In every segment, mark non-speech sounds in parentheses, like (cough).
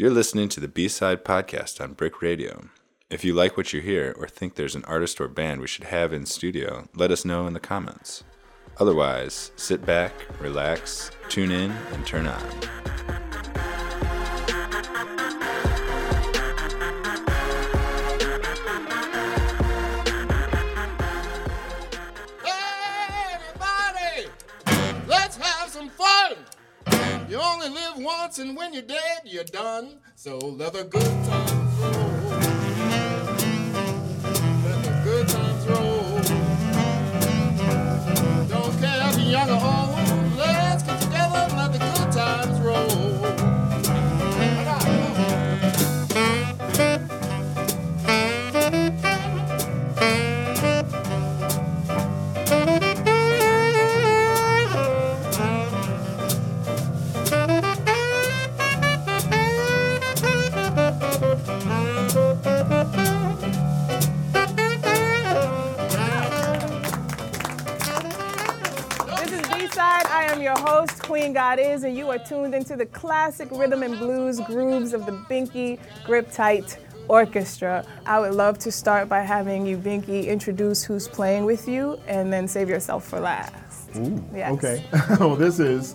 You're listening to the B Side Podcast on Brick Radio. If you like what you hear or think there's an artist or band we should have in studio, let us know in the comments. Otherwise, sit back, relax, tune in, and turn on. Only live once, and when you're dead, you're done. So let the good times roll. Are tuned into the classic rhythm and blues grooves of the Binky Griptite Orchestra. I would love to start by having you, Binky, introduce who's playing with you and then save yourself for last. Yes. Okay. (laughs) well, this is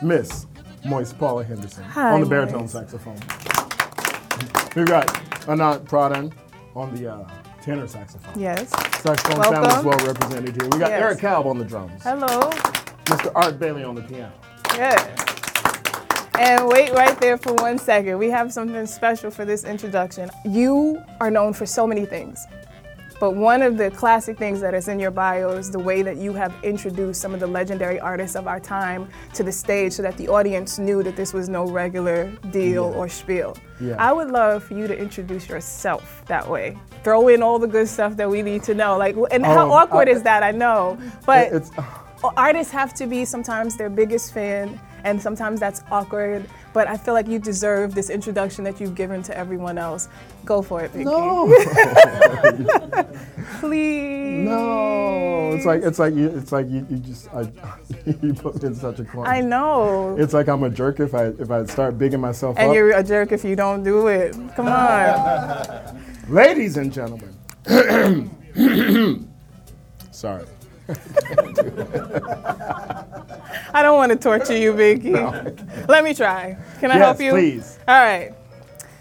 Miss Moist Paula Henderson Hi, on the baritone Moist. saxophone. We've got Anant Pradhan on the uh, tenor saxophone. Yes. Saxophone sound is well represented here. We got Yes. Eric Kalb on the drums. Hello. Mr. Art Bailey on the piano. Yes. And wait right there for one second. We have something special for this introduction. You are known for so many things. But one of the classic things that is in your bio is the way that you have introduced some of the legendary artists of our time to the stage so that the audience knew that this was no regular deal Yeah. or spiel. Yeah. I would love for you to introduce yourself that way. Throw in all the good stuff that we need to know. Like and how Um, awkward I- is that? I know. But It's artists have to be sometimes their biggest fan and sometimes that's awkward but i feel like you deserve this introduction that you've given to everyone else go for it Binky. no, (laughs) (laughs) please no. It's like it's like you, it's like you, you just I, (laughs) you put me in such a corner. i know It's like I'm a jerk if I if I start bigging myself and up. And you're a jerk if you don't do it come on Ladies and gentlemen. (clears throat) Sorry. I don't want to torture you Binky. let me try can i Yes, help you please. all right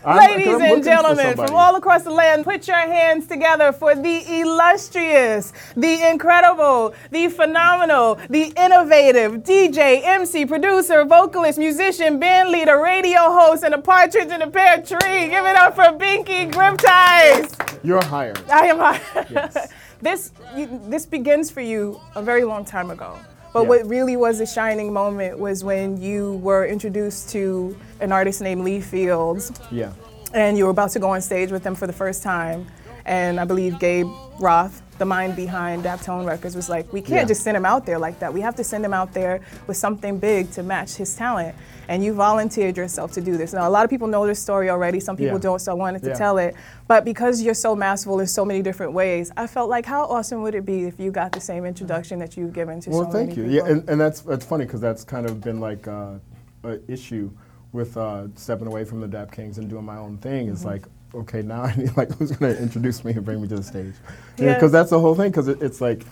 I'm- Ladies I'm and gentlemen from all across the land, put your hands together for the illustrious, the incredible, the phenomenal, the innovative DJ, MC, producer, vocalist, musician, band leader, radio host, and a partridge in a pear tree. Give it up for Binky Griptite. You're hired. I am. hired. Yes. (laughs) this you, this begins for you a very long time ago. But Yeah. what really was a shining moment was when you were introduced to an artist named Lee Fields Yeah. and you were about to go on stage with them for the first time. And I believe Gabe Roth, the mind behind Daptone Records, was like, we can't Yeah. just send him out there like that. We have to send him out there with something big to match his talent. And you volunteered yourself to do this. Now, a lot of people know this story already. Some people Yeah. don't, so I wanted to Yeah. tell it. But because you're so masterful in so many different ways, I felt like how awesome would it be if you got the same introduction that you've given to Well, so thank you. people? Yeah, and, and that's that's funny because that's kind of been like uh, an issue with uh, stepping away from the Dap Kings and doing my own thing. Mm-hmm. It's like, okay, now I need (laughs) like who's going to introduce me and bring me to the stage? Yeah. Because that's the whole thing. Because it, it's like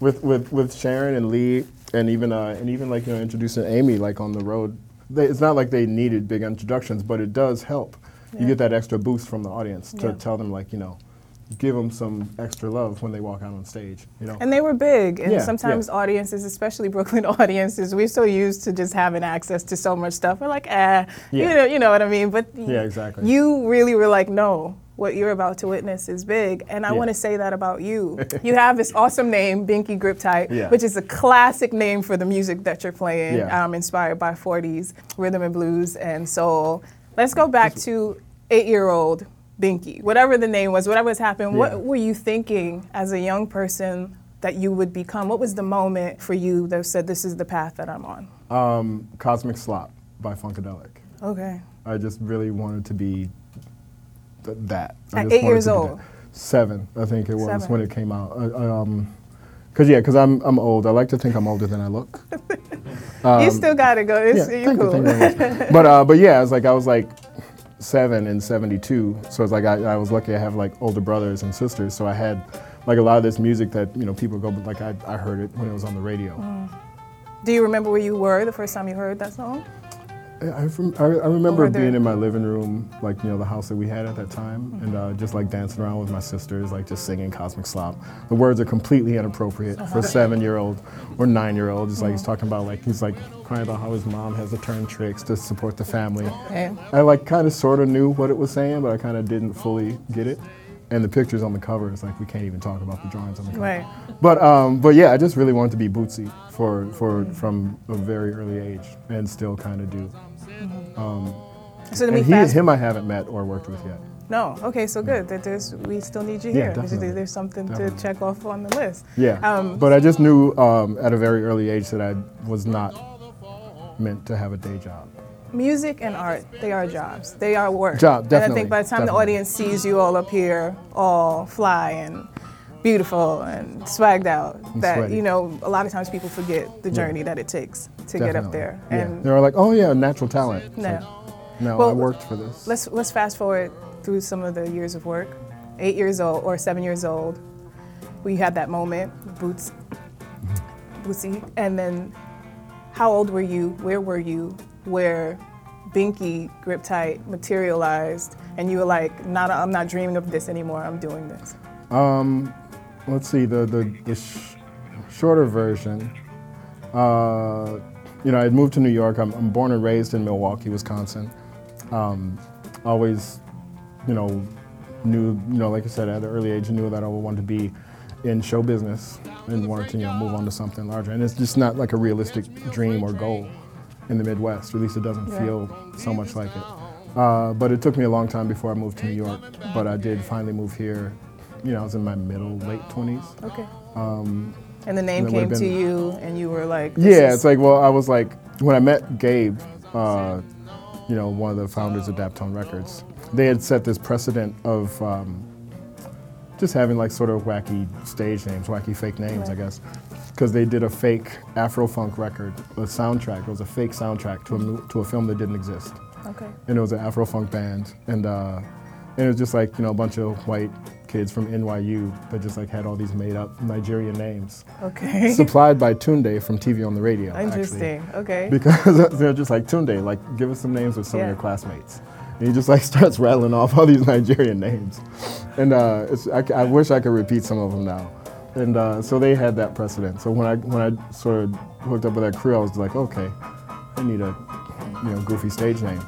with with with Sharon and Lee and even uh, and even like you know introducing Amy like on the road. They, it's not like they needed big introductions, but it does help. Yeah. You get that extra boost from the audience to tell them like you know. Give them some extra love when they walk out on stage, you know. And they were big. And Yeah, sometimes yeah. audiences, especially Brooklyn (laughs) audiences, we're so used to just having access to so much stuff. We're like, eh, you know, you know what I mean? But Yeah, exactly. you really were like, no, what you're about to witness is big. And I Yeah. want to say that about you. (laughs) you have this awesome name, Binky Griptite, Yeah. which is a classic name for the music that you're playing, Yeah. um, inspired by 40s rhythm and blues and soul. Let's go back to eight-year-old Binky, whatever the name was, whatever was happened. Yeah. What were you thinking as a young person that you would become? What was the moment for you that said, "This is the path that I'm on"? Um, Cosmic Slop by Funkadelic. Okay. I just really wanted to be th- that. I At eight years old? Seven, I think it was Seven. when it came out. Uh, um, Cause yeah, cause I'm I'm old. I like to think I'm older than I look. (laughs) you still got to go. It's, Um, yeah, you thank cool. you, you (laughs) but uh, but yeah, it's like I was like, seven and 72. So it's like I, I was lucky I have like older brothers and sisters. So I had like a lot of this music that, you know, people go, like I, I heard it when it was on the radio. Mm. Do you remember where you were the first time you heard that song? I, I I remember being in my living room, like, you know, the house that we had at that time, mm-hmm. and uh, just like dancing around with my sisters, like just singing Cosmic Slop. The words are completely inappropriate for a uh-huh. seven year old or nine year old. Just like he's mm-hmm. talking about, like, he's like crying about how his mom has to turn tricks to support the family. Okay. I like kind of sort of knew what it was saying, but I kind of didn't fully get it. And the pictures on the cover, it's like we can't even talk about the drawings on the cover. Right. But um, but yeah, I just really wanted to be Bootsy for for from a very early age, and still kind of do. So to me, And he, fast. him, I haven't met or worked with yet. No. Okay. So good. That there's we still need you Yeah, here. There's- definitely. There's something Definitely. to check off on the list. Yeah. Um, but I just knew um, at a very early age that I was not meant to have a day job. Music and art, they are jobs. They are work. Job, definitely. And I think by the time the audience sees you all up here, all fly and beautiful and swagged out, And that sweaty. you know, a lot of times people forget the journey that it takes to get up Definitely. there. Yeah. And they're like, "Oh yeah, natural talent." No. no, Well, I worked for this. let's let's fast forward through some of the years of work. Eight years old or seven years old, we had that moment, boots, mm-hmm. bootsy, and then how old were you? Where were you? Where Binky Griptite materialized, and you were like, "Not, I'm not dreaming of this anymore. I'm doing this." Um, let's see the the, the sh- shorter version. Uh, you know, I moved to New York. I'm, I'm born and raised in Milwaukee, Wisconsin. Um, always, you know, knew you know, like I said, at an early age, knew that I wanted to be in show business and wanted to you know move on to something larger. And it's just not like a realistic dream or goal in the Midwest. At least it doesn't Yeah. feel so much like it. Uh, but it took me a long time before I moved to New York. But I did finally move here. You know, I was in my middle, late 20s. Okay. and the name that came would've to you, and you were like, Yeah, it's like, well, I was like, when I met Gabe, uh, you know, one of the founders of Daptone Records, they had set this precedent of um, just having like sort of wacky stage names, wacky fake names, I guess. Because they did a fake Afro funk record, a soundtrack. It was a fake soundtrack to a, to a film that didn't exist. okay. And it was an Afro funk band. And, uh, and it was just like, you know, a bunch of white kids from NYU that just like had all these made up Nigerian names Okay. (laughs) supplied by Tunde from TV on the radio. actually. Interesting. Okay. Because (laughs) they're just like Tunde, like give us some names of some Yeah. of your classmates. And he just like (laughs) starts rattling off all these Nigerian names, and uh, it's, I, I wish I could repeat some of them now. And uh, so they had that precedent. So when I when I sort of hooked up with that crew, I was like, okay, I need a you know goofy stage name.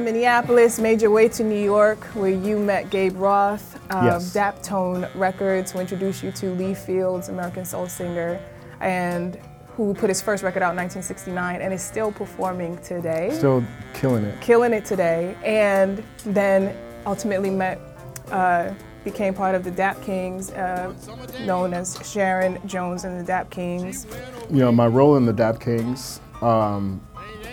In Minneapolis, made your way to New York, where you met Gabe Roth of Yes. Daptone Records, who introduced you to Lee Fields, American soul singer, and who put his first record out in 1969 and is still performing today Still killing it. killing it today, and then ultimately met, uh, became part of the Dap Kings, uh, known as Sharon Jones and the Dap Kings. you know, my role in the Dap Kings, um,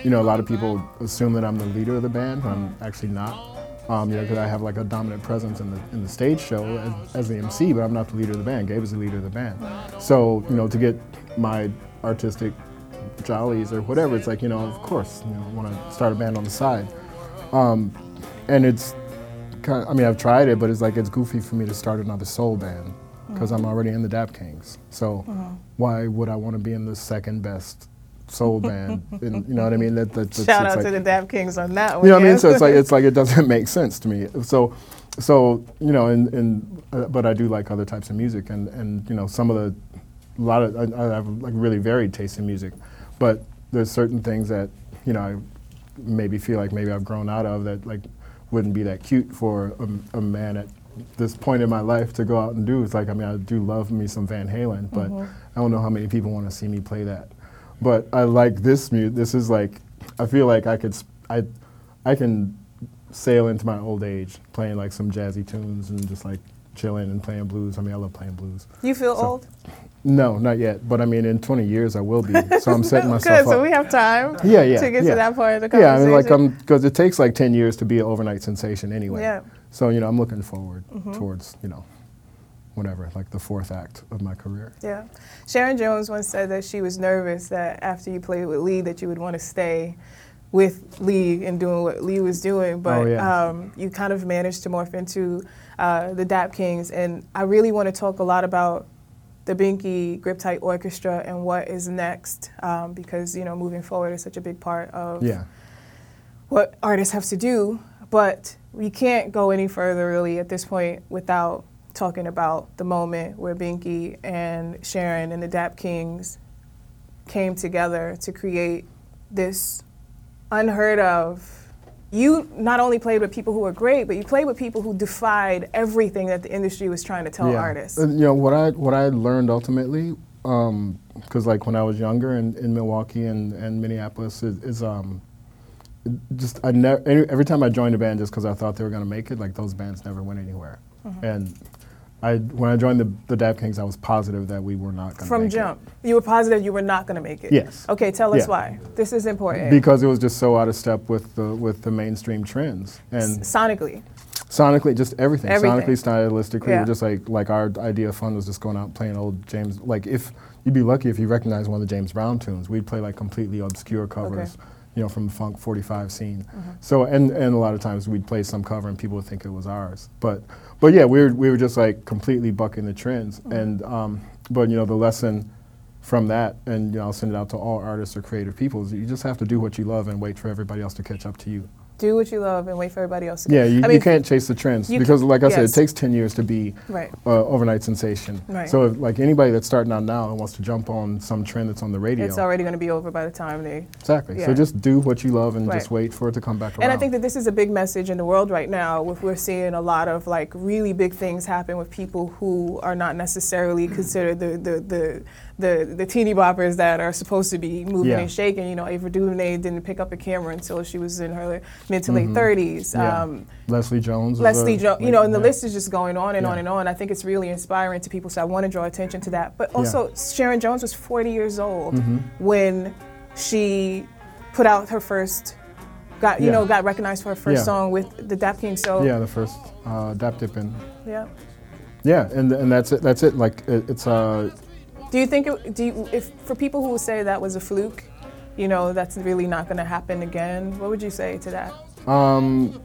you know, a lot of people assume that I'm the leader of the band, but I'm actually not. Um, you know, because I have like a dominant presence in the in the stage show as, as the MC, but I'm not the leader of the band. Gabe is the leader of the band. So, you know, to get my artistic jollies or whatever, it's like, you know, of course, you know, I want to start a band on the side. Um, and it's kind of, I mean, I've tried it, but it's like it's goofy for me to start another soul band because I'm already in the Dap Kings. So why would I want to be in the second best soul band? and, you know what I mean? That, that, that's, Shout out like, to the Dap Kings on that one. you know what I mean? So it's like it's like it doesn't (laughs) make sense to me. So, so you know, and, and uh, but I do like other types of music, and and you know, some of the a lot of I, I have like really varied taste in music, but there's certain things that you know I maybe feel like maybe I've grown out of that like wouldn't be that cute for a, a man at this point in my life to go out and do. It's like I mean I do love me some Van Halen, but I don't know how many people want to see me play that. But I like this music. This is like I feel like I could sp- I I can sail into my old age, playing like some jazzy tunes and just like chilling and playing blues. I mean, I love playing blues. You feel So- old? No, not yet. But I mean, in 20 years, I will be. (laughs) So I'm setting myself Good, up. so we have time yeah, yeah, to get yeah. to that part of the Yeah, I conversation. mean, like I'm because it takes like 10 years to be an overnight sensation anyway. Yeah. So you know, I'm looking forward Mm-hmm. towards you know, whatever, like the fourth act of my career. Yeah. Sharon Jones once said that she was nervous that after you played with Lee that you would want to stay with Lee and doing what Lee was doing, but Oh, yeah. um, you kind of managed to morph into uh, the Dap Kings, and I really want to talk a lot about the Binky Griptite Orchestra and what is next, um, because you know moving forward is such a big part of Yeah. what artists have to do, but we can't go any further really at this point without talking about the moment where Binky and Sharon and the Dap Kings came together to create this unheard of. You not only played with people who were great, but you played with people who defied everything that the industry was trying to tell artists. And, you know what I what I learned ultimately, because like when I was younger in, in Milwaukee and, and Minneapolis, is, is um, just I never every time I joined a band just because I thought they were gonna make it, like those bands never went anywhere. Mm-hmm. And I when I joined the the Dap Kings, I was positive that we were not gonna From make jump, you were positive you were not going to make it. Yes. Okay, tell us Yeah. why. This is important. because it was just so out of step with the with the mainstream trends and sonically. sonically just everything, Everything. sonically stylistically Yeah. we're just like like our idea of fun was just going out and playing old james like if you'd be lucky if you recognize one of the james brown tunes we'd play like completely obscure covers you know from the funk 45 scene Mm-hmm. so and and a lot of times we'd play some cover and people would think it was ours but but yeah we were we were just like completely bucking the trends Mm-hmm. and um but you know the lesson from that and you know i'll send it out to all artists or creative people is you just have to do what you love and wait for everybody else to catch up to you Do what you love and wait for everybody else to yeah, you, I mean, you can't chase the trends because, like I said, it takes ten years to be Right. uh, overnight sensation. Right. So, if, like anybody that's starting out now and wants to jump on some trend that's on the radio, It's already going to be over by the time they. exactly. yeah. So just do what you love and just wait for it to come back around. And I think that this is a big message in the world right now. With we're seeing a lot of like really big things happen with people who are not necessarily considered the the the the, the teeny boppers that are supposed to be moving Yeah. and shaking. You know, Ava DuVernay didn't pick up a camera until she was in her mid to late 30s. Mm-hmm. Yeah. Um, Leslie Jones. Leslie Jones, you know, and the yeah. list is just going on and on and on. I think it's really inspiring to people, so I want to draw attention to that. But. Mm-hmm. also, Sharon Jones was 40 years old when she put out her first, got you Yeah. know, got recognized for her first Yeah. song with the Dap King. So Yeah, the first uh, Dap Dippin'. yeah. Yeah, and and that's it. That's it. Like it, it's uh, Do you think it, do you, if for people who say that was a fluke, you know, that's really not going to happen again? What would you say to that? Um,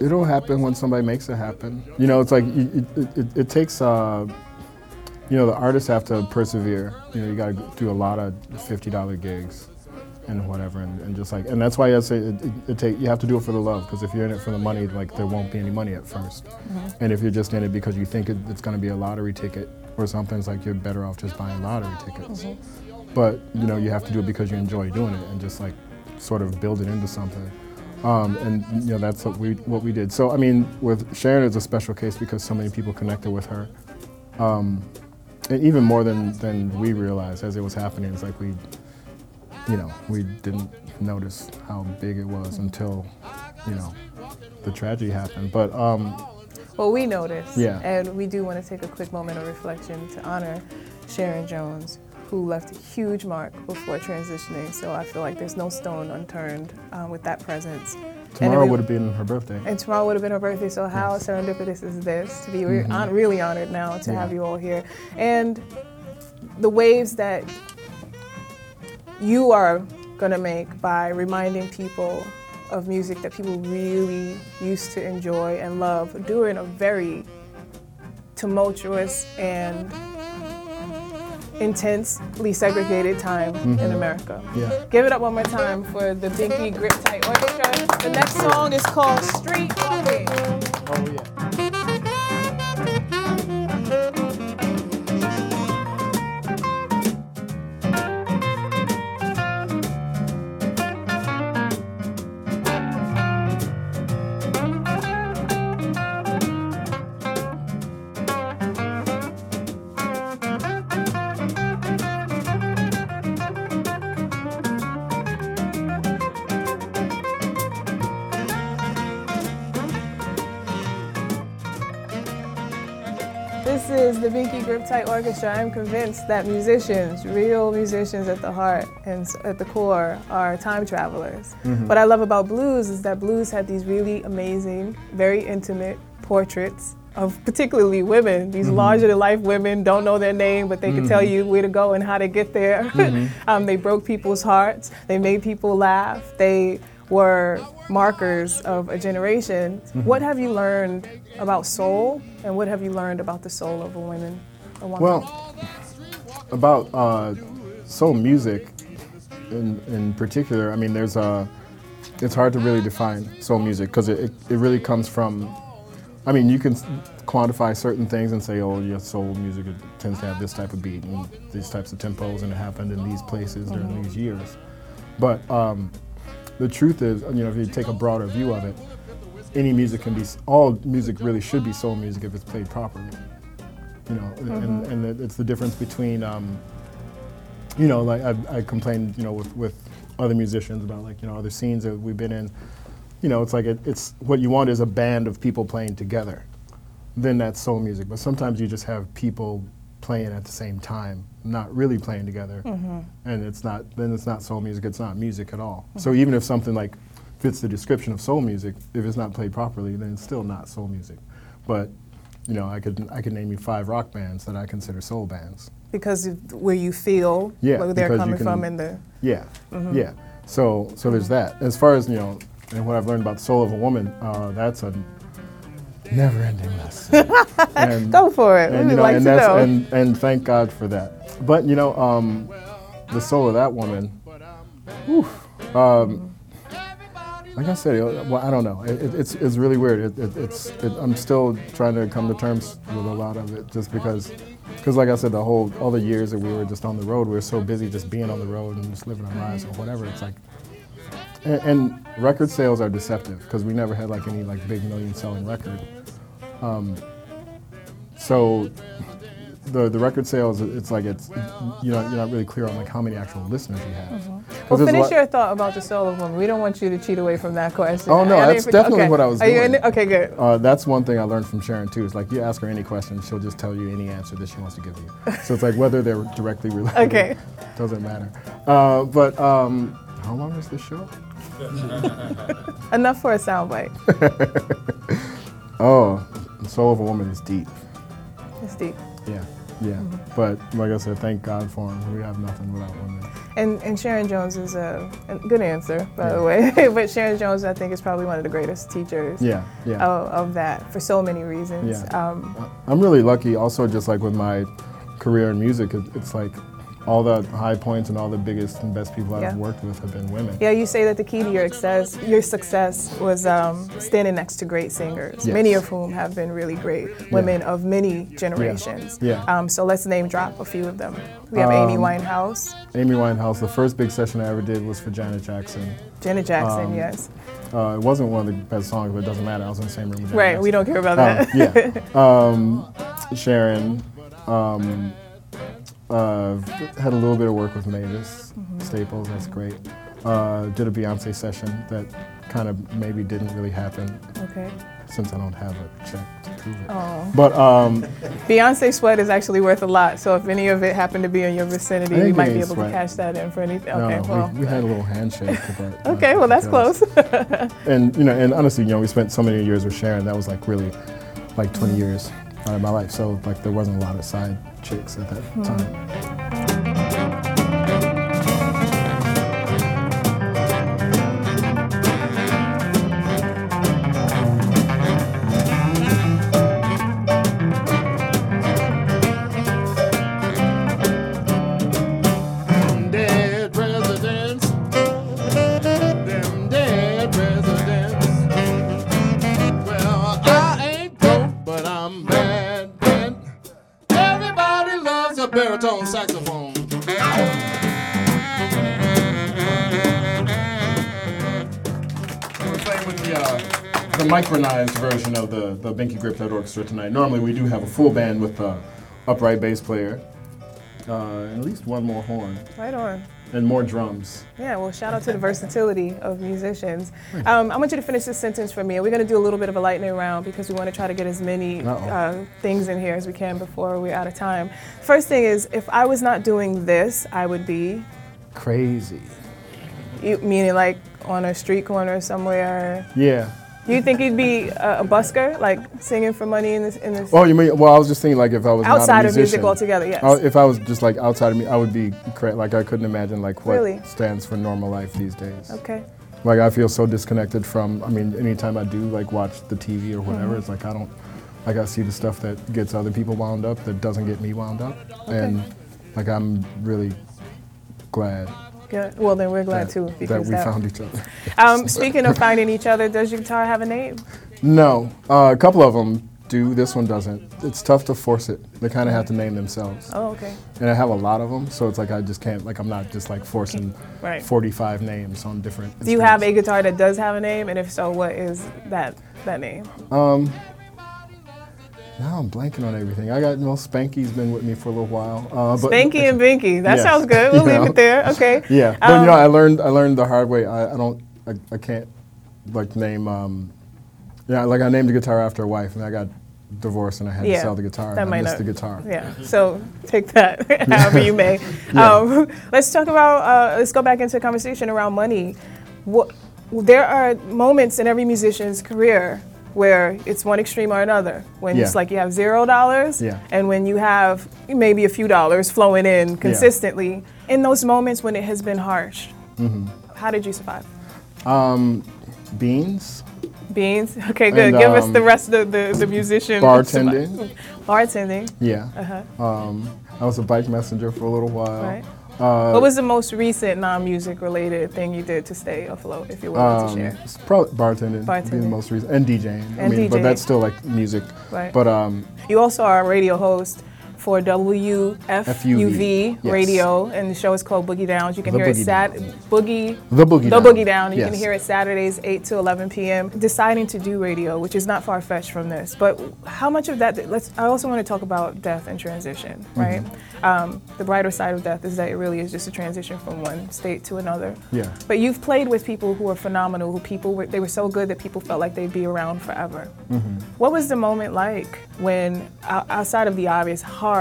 it'll happen when somebody makes it happen. You know, it's like it, it, it, it takes. Uh, you know, the artists have to persevere. You know, you got to do a lot of fifty dollar gigs and whatever, and, and just like, and that's why I say it, it, it take. You have to do it for the love, because if you're in it for the money, like there won't be any money at 1st And if you're just in it because you think it, it's going to be a lottery ticket or something, it's like you're better off just buying lottery tickets. But you know, you have to do it because you enjoy doing it, and just like sort of build it into something. Um, and you know that's what we what we did. So I mean, with Sharon is a special case because so many people connected with her, um, and even more than than we realized as it was happening. It's like we, you know, we didn't notice how big it was until, you know, the tragedy happened. But um, Well, we noticed. Yeah. And we do want to take a quick moment of reflection to honor Sharon Jones, who left a huge mark before transitioning. So I feel like there's no stone unturned um, with that presence. Tomorrow would have been her birthday. And tomorrow would have been her birthday, so how serendipitous is this to be re- hon- really honored now to Yeah. have you all here. And the waves that you are going to make by reminding people of music that people really used to enjoy and love during a very tumultuous and intensely segregated time in mm-hmm. America. Yeah. Give it up one more time for the Binky Grip Tight Orchestra. The next song is called Street Walking. Oh yeah. Is the Binky Griptite Orchestra. I'm convinced that musicians, real musicians at the heart and at the core, are time travelers. Mm-hmm. What I love about blues is that blues had these really amazing, very intimate portraits of particularly women. These mm-hmm. larger than life women don't know their name, but they can tell mm-hmm. you where to go and how to get there. (laughs) um, they broke people's hearts. They made people laugh. They were markers of a generation. What have you learned about soul, and what have you learned about the soul of a woman? A woman? Well, about uh, soul music in, in particular, I mean, there's a, it's hard to really define soul music because it, it, it really comes from, I mean, you can quantify certain things and say, oh, yeah, soul music tends to have this type of beat and these types of tempos and it happened in these places during these years. But um, the truth is, you know, if you take a broader view of it, any music can be, all music really should be soul music if it's played properly you know, and, and it's the difference between, um, you know, like I, I complained, you know, with, with other musicians about like, you know, other scenes that we've been in, you know, it's like it, it's what you want is a band of people playing together. Then that's soul music. But sometimes you just have people playing at the same time, not really playing together, mm-hmm. and it's not. Then it's not soul music. It's not music at all. So mm-hmm. even if something like fits the description of soul music, if it's not played properly, then it's still not soul music. But you know, I could I could name you five rock bands that I consider soul bands. because of where you feel Yeah, where they're coming can- from in the Yeah, mm-hmm. yeah. So so there's that. As far as you know, and what I've learned about the soul of a woman, uh, that's a never-ending lesson. (laughs) and, go for it. we and, would you know, like and to know. and and thank God for that. But you know, um, the soul of that woman. whew, um, like I said, well, I don't know. It, it, it's, it's really weird. It, it, it's it, I'm still trying to come to terms with a lot of it, just because, because like I said, the whole all the years that we were just on the road, we were so busy just being on the road and just living our lives or whatever. It's like, and, and record sales are deceptive because we never had like any like big million selling record. Um, so the the record sales, it's like it's you know you're not really clear on like how many actual listeners you have. Mm-hmm. Well, finish lot- your thought about the soul of woman. We don't want you to cheat away from that question. Oh, no, I that's definitely okay. what I was Are you doing. in it? Okay, good. Uh, that's one thing I learned from Sharon too. Is like you ask her any question, she'll just tell you any answer that she wants to give you. So it's like whether they're directly (laughs) related, Okay. (laughs) doesn't matter. Uh, but um, how long is this show? (laughs) Enough for a soundbite. (laughs) Oh, the soul of a woman is deep. It's deep. Yeah, yeah. But like I said, thank God for him. We have nothing without women. And, and Sharon Jones is a, a good answer, by the way. (laughs) but Sharon Jones, I think, is probably one of the greatest teachers Yeah, yeah. of, of that for so many reasons. Yeah. Um, I'm really lucky also just like with my career in music, it, it's like all the high points and all the biggest and best people Yeah. I've worked with have been women. yeah, you say that the key to your success, your success was um, standing next to great singers, Yes. many of whom have been really great women of many generations. Yeah. Um, so let's name drop a few of them. We have Amy Um, Winehouse, Amy Winehouse, the first big session I ever did was for Janet Jackson. Janet Jackson, um, yes. Uh, it wasn't one of the best songs, but it doesn't matter. I was in the same room with Janet Right, Jackson. we don't care about Um, that. yeah. Um, Sharon um, uh, had a little bit of work with Mavis Mm-hmm. Staples. That's great. Uh, did a Beyonce session that kind of maybe didn't really happen Okay. since I don't have a check to prove it. Oh. But um, (laughs) Beyonce sweat is actually worth a lot. So if any of it happened to be in your vicinity, you might be able sweat. to cash that in for anything. no, Okay, well. we, we had a little handshake. But, (laughs) uh, Okay, well that's close. (laughs) And you know, and honestly, you know, we spent so many years with Sharon. That was like really, like 20 years out of my life. So like there wasn't a lot of side chicks at that Hmm. time. Saxophone. We're playing with the, uh, the micronized version of the, the Binky Grip Tight Orchestra tonight. Normally we do have a full band with the upright bass player uh, and at least one more horn. right on. And more drums. Yeah, well, shout out to the versatility of musicians. Um, I want you to finish this sentence for me. We're going to do a little bit of a lightning round because we want to try to get as many uh, things in here as we can before we're out of time. First thing is, if I was not doing this, I would be, Crazy. you, meaning like on a street corner somewhere. Yeah. Do you think you'd be a, a busker, like singing for money in this? In this Oh, you mean? Well, I was just thinking like if I was not a outside of music altogether? Yes. Oh, if I was just like outside of me, I would be cra- like I couldn't imagine like what Really? stands for normal life these days. okay. Like I feel so disconnected from. I mean, anytime I do like watch the TV or whatever, Mm-hmm. it's like I don't. Like I see the stuff that gets other people wound up that doesn't get me wound up, and like I'm really glad Good. Well, then we're glad that, too that we that- found each other. (laughs) Um, speaking of finding each other, does your guitar have a name? No, uh, a couple of them do. This one doesn't. It's tough to force it. They kind of have to name themselves. Oh, okay. And I have a lot of them, so it's like I just can't. Like I'm not just like forcing Right. 45 names on different. Do you have a guitar that does have a name, and if so, what is that that name? Now I'm blanking on everything. I got well, Spanky's been with me for a little while. Uh, but, Spanky and Binky. That Yes. sounds good. We'll (laughs) leave know. it there. Okay. (laughs) Yeah, but Um, you know, I learned I learned the hard way. I, I don't I, I can't like name um yeah like I named the guitar after a wife and I got divorced and I had Yeah, to sell the guitar that and I might missed not- the guitar. Yeah. So take that (laughs) however you may. Um, let's talk about. Uh, let's go back into a conversation around money. What, there are moments in every musician's career where it's one extreme or another. When it's like you have zero dollars, Yeah. and when you have maybe a few dollars flowing in consistently. In those moments when it has been harsh, Mm-hmm. how did you survive? Beans, Beans. (laughs) Okay, good. And, Give us um, the rest of the, the musician. bartending. (laughs) Bartending. Yeah. Uh-huh. Um, I was a bike messenger for a little while. Right. Uh, what was the most recent non-music related thing you did to stay afloat, if you're willing to um, share? it's probably bartending, being the Bartending. most recent, and DJing. I And mean, but that's still like music. Right. But um, You also are a radio host for WFUV yes. radio, and the show is called Boogie Downs. You can The hear it Boogie sat Down. Boogie The Boogie the Down. Boogie Down. You can hear it Saturdays 8 to 11 p.m. Deciding to do radio, which is not far fetched from this, but how much of that? Let's. I also want to talk about death and transition, right? Mm-hmm. Um, the brighter side of death is that it really is just a transition from one state to another. Yeah. But you've played with people who are phenomenal, who people were, they were so good that people felt like they'd be around forever. Mm-hmm. What was the moment like when, outside of the obvious, hard,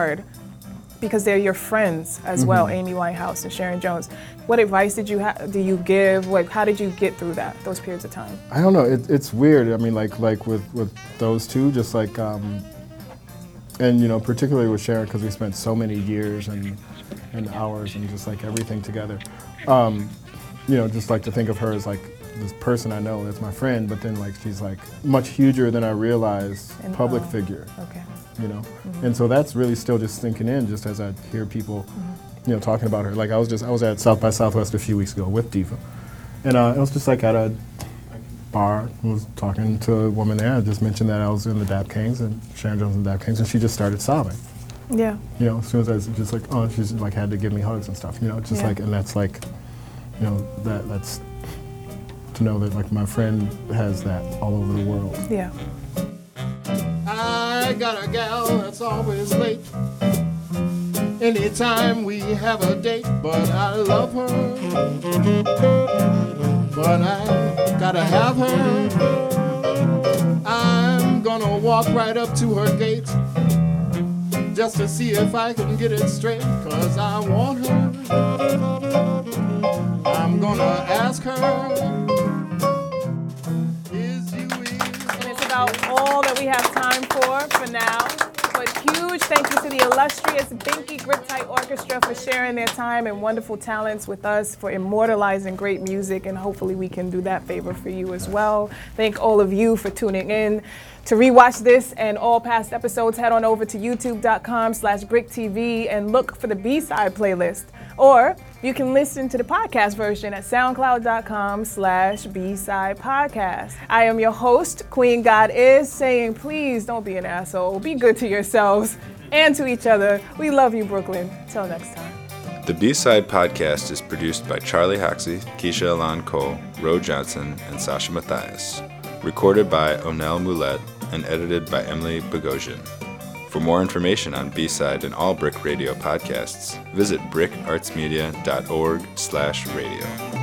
because they're your friends as well, Mm-hmm. Amy Winehouse and Sharon Jones. What advice did you ha- do you give? Like, how did you get through that those periods of time? I don't know. It, it's weird. I mean, like like with with those two, just like um, and you know, particularly with Sharon, because we spent so many years and and hours and just like everything together. Um, you know, just like to think of her as like this person I know that's my friend, but then like she's like much huger than I realized, And, public figure. Okay. You know, and so that's really still just sinking in, just as I hear people, you know, talking about her. Like I was just I was at South by Southwest a few weeks ago with Diva, and uh, it was just like at a bar. I was talking to a woman there. I just mentioned that I was in the Dap Kings and Sharon Jones and the Dap Kings, and she just started sobbing. Yeah. You know, as soon as I was just like, oh, she's like had to give me hugs and stuff. You know, just Yeah. like, and that's like, you know, that that's to know that like my friend has that all over the world. Yeah. I got a gal that's always late. Anytime we have a date, but I love her. But I gotta have her. I'm gonna walk right up to her gate just to see if I can get it straight, cause I want her. I'm gonna ask her. For for now. But huge thank you to the illustrious Binky Griptite Orchestra for sharing their time and wonderful talents with us, for immortalizing great music, and hopefully we can do that favor for you as well. Thank all of you for tuning in. To rewatch this and all past episodes, head on over to youtube.com slash BrickTV and look for the B-side playlist. Or you can listen to the podcast version at soundcloud.com slash B-side podcast. I am your host, Queen God Is, saying please don't be an asshole. Be good to yourselves and to each other. We love you, Brooklyn. Till next time. The B Side podcast is produced by Charlie Hoxie, Keisha Elan Cole, Ro Johnson, and Sasha Matthias. Recorded by Onel Moulet and edited by Emily Bogosian. For more information on B-Side and all Brick Radio podcasts, visit brickartsmedia.org slash radio.